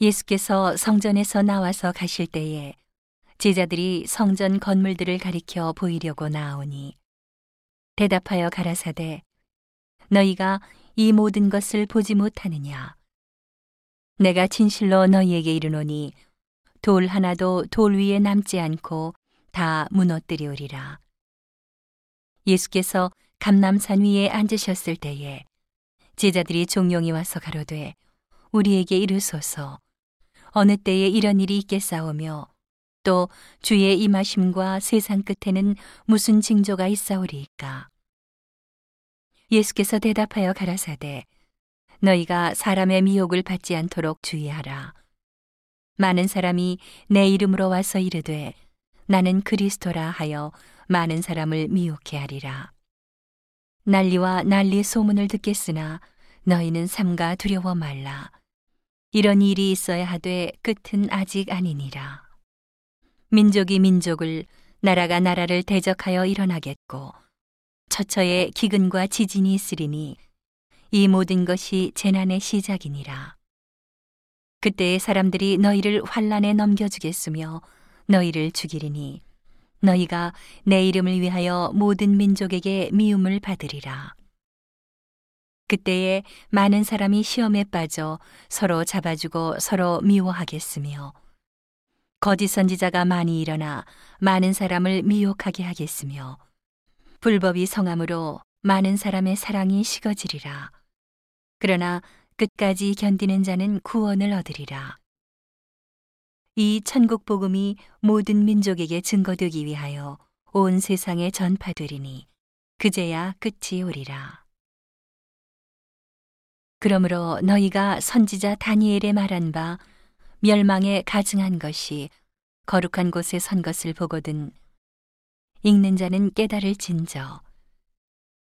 예수께서 성전에서 나와서 가실 때에 제자들이 성전 건물들을 가리켜 보이려고 나오니 대답하여 가라사대 너희가 이 모든 것을 보지 못하느냐? 내가 진실로 너희에게 이르노니 돌 하나도 돌 위에 남지 않고 다 무너뜨리오리라. 예수께서 감남산 위에 앉으셨을 때에 제자들이 종용이 와서 가로되 우리에게 이르소서 어느 때에 이런 일이 있겠사오며 또 주의 임하심과 세상 끝에는 무슨 징조가 있사오리이까? 예수께서 대답하여 가라사대 너희가 사람의 미혹을 받지 않도록 주의하라. 많은 사람이 내 이름으로 와서 이르되 나는 그리스도라 하여 많은 사람을 미혹해 하리라. 난리와 난리 소문을 듣겠으나 너희는 삼가 두려워 말라. 이런 일이 있어야 하되 끝은 아직 아니니라. 민족이 민족을, 나라가 나라를 대적하여 일어나겠고, 처처에 기근과 지진이 있으리니, 이 모든 것이 재난의 시작이니라. 그때의 사람들이 너희를 환란에 넘겨주겠으며, 너희를 죽이리니, 너희가 내 이름을 위하여 모든 민족에게 미움을 받으리라. 그때에 많은 사람이 시험에 빠져 서로 잡아주고 서로 미워하겠으며, 거짓 선지자가 많이 일어나 많은 사람을 미혹하게 하겠으며, 불법이 성함으로 많은 사람의 사랑이 식어지리라. 그러나 끝까지 견디는 자는 구원을 얻으리라. 이 천국 복음이 모든 민족에게 증거되기 위하여 온 세상에 전파되리니 그제야 끝이 오리라. 그러므로 너희가 선지자 다니엘의 말한 바 멸망에 가증한 것이 거룩한 곳에 선 것을 보거든 읽는 자는 깨달을 진저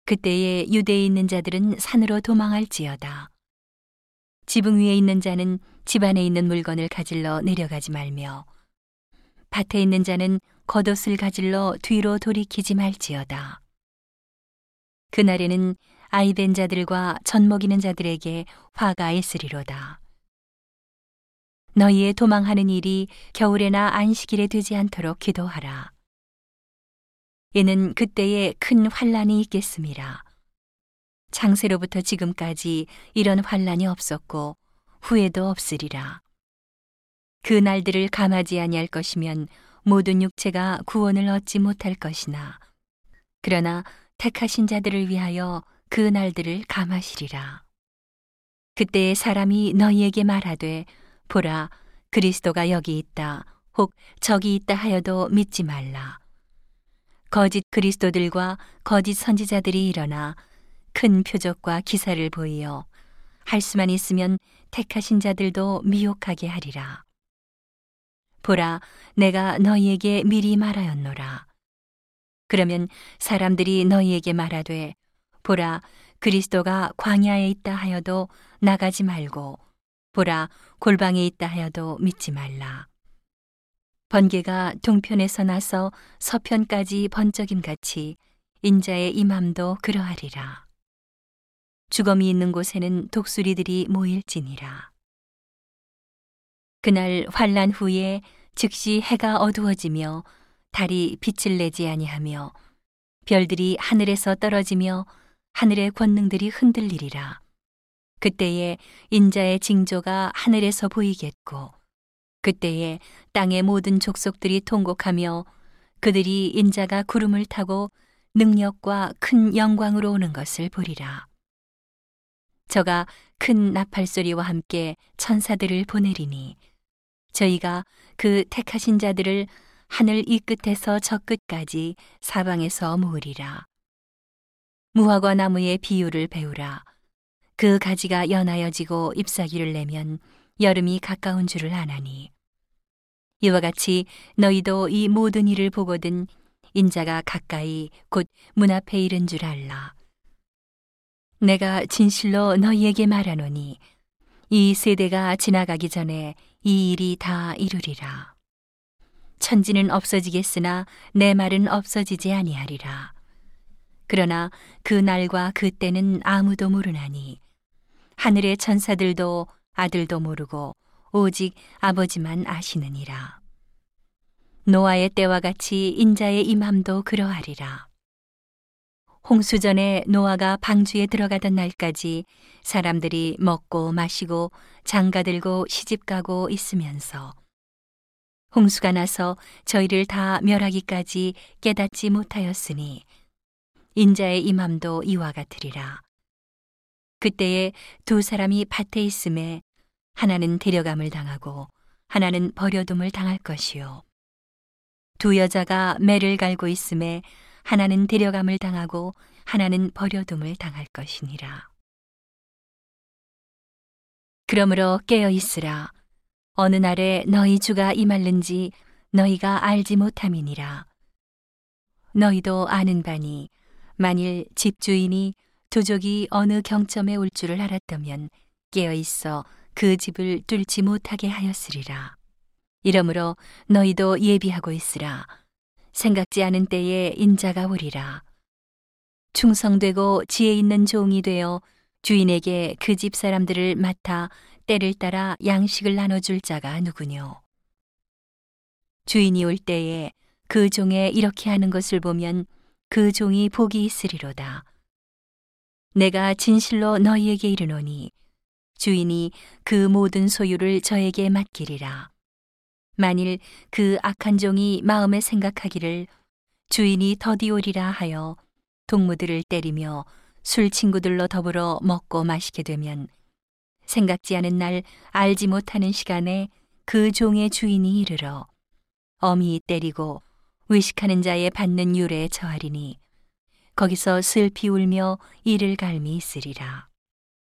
그때에 유대에 있는 자들은 산으로 도망할지어다. 지붕 위에 있는 자는 집 안에 있는 물건을 가질러 내려가지 말며 밭에 있는 자는 겉옷을 가질러 뒤로 돌이키지 말지어다. 그날에는 아이된 자들과 젖 먹이는 자들에게 화가 있으리로다. 너희의 도망하는 일이 겨울에나 안식일에 되지 않도록 기도하라. 이는 그때에 큰 환란이 있겠습니다. 창세로부터 지금까지 이런 환란이 없었고 후에도 없으리라. 그 날들을 감하지 아니할 것이면 모든 육체가 구원을 얻지 못할 것이나 그러나 택하신 자들을 위하여 그 날들을 감하시리라. 그때에 사람이 너희에게 말하되 보라 그리스도가 여기 있다 혹 저기 있다 하여도 믿지 말라. 거짓 그리스도들과 거짓 선지자들이 일어나 큰 표적과 기사를 보이어 할 수만 있으면 택하신 자들도 미혹하게 하리라. 보라, 내가 너희에게 미리 말하였노라. 그러면 사람들이 너희에게 말하되, 보라, 그리스도가 광야에 있다 하여도 나가지 말고, 보라, 골방에 있다 하여도 믿지 말라. 번개가 동편에서 나서 서편까지 번쩍임 같이 인자의 임함도 그러하리라. 주검이 있는 곳에는 독수리들이 모일지니라. 그날 환란 후에 즉시 해가 어두워지며 달이 빛을 내지 아니하며 별들이 하늘에서 떨어지며 하늘의 권능들이 흔들리리라. 그때에 인자의 징조가 하늘에서 보이겠고 그때에 땅의 모든 족속들이 통곡하며 그들이 인자가 구름을 타고 능력과 큰 영광으로 오는 것을 보리라. 저가 큰 나팔 소리와 함께 천사들을 보내리니 저희가 그 택하신 자들을 하늘 이 끝에서 저 끝까지 사방에서 모으리라. 무화과 나무의 비유를 배우라. 그 가지가 연하여지고 잎사귀를 내면 여름이 가까운 줄을 아나니. 이와 같이 너희도 이 모든 일을 보거든 인자가 가까이 곧 문 앞에 이른 줄 알라. 내가 진실로 너희에게 말하노니 이 세대가 지나가기 전에 이 일이 다 이루리라. 천지는 없어지겠으나 내 말은 없어지지 아니하리라. 그러나 그 날과 그 때는 아무도 모르나니 하늘의 천사들도 아들도 모르고 오직 아버지만 아시느니라. 노아의 때와 같이 인자의 임함도 그러하리라. 홍수 전에 노아가 방주에 들어가던 날까지 사람들이 먹고 마시고 장가 들고 시집 가고 있으면서 홍수가 나서 저희를 다 멸하기까지 깨닫지 못하였으니 인자의 임함도 이와 같으리라. 그때에 두 사람이 밭에 있음에 하나는 데려감을 당하고 하나는 버려둠을 당할 것이요. 두 여자가 매를 갈고 있음에 하나는 데려감을 당하고 하나는 버려둠을 당할 것이니라. 그러므로 깨어 있으라. 어느 날에 너희 주가 임할는지 너희가 알지 못함이니라. 너희도 아는 바니 만일 집주인이 도적이 어느 경점에 올 줄을 알았다면 깨어 있어 그 집을 뚫지 못하게 하였으리라. 이러므로 너희도 예비하고 있으라. 생각지 않은 때에 인자가 오리라. 충성되고 지혜 있는 종이 되어 주인에게 그 집 사람들을 맡아 때를 따라 양식을 나눠줄 자가 누구뇨. 주인이 올 때에 그 종에 이렇게 하는 것을 보면 그 종이 복이 있으리로다. 내가 진실로 너희에게 이르노니 주인이 그 모든 소유를 저에게 맡기리라. 만일 그 악한 종이 마음에 생각하기를 주인이 더디오리라 하여 동무들을 때리며 술 친구들로 더불어 먹고 마시게 되면 생각지 않은 날 알지 못하는 시간에 그 종의 주인이 이르러 어미 때리고 의식하는 자의 받는 유래에 처하리니 거기서 슬피 울며 이를 갈미 있으리라.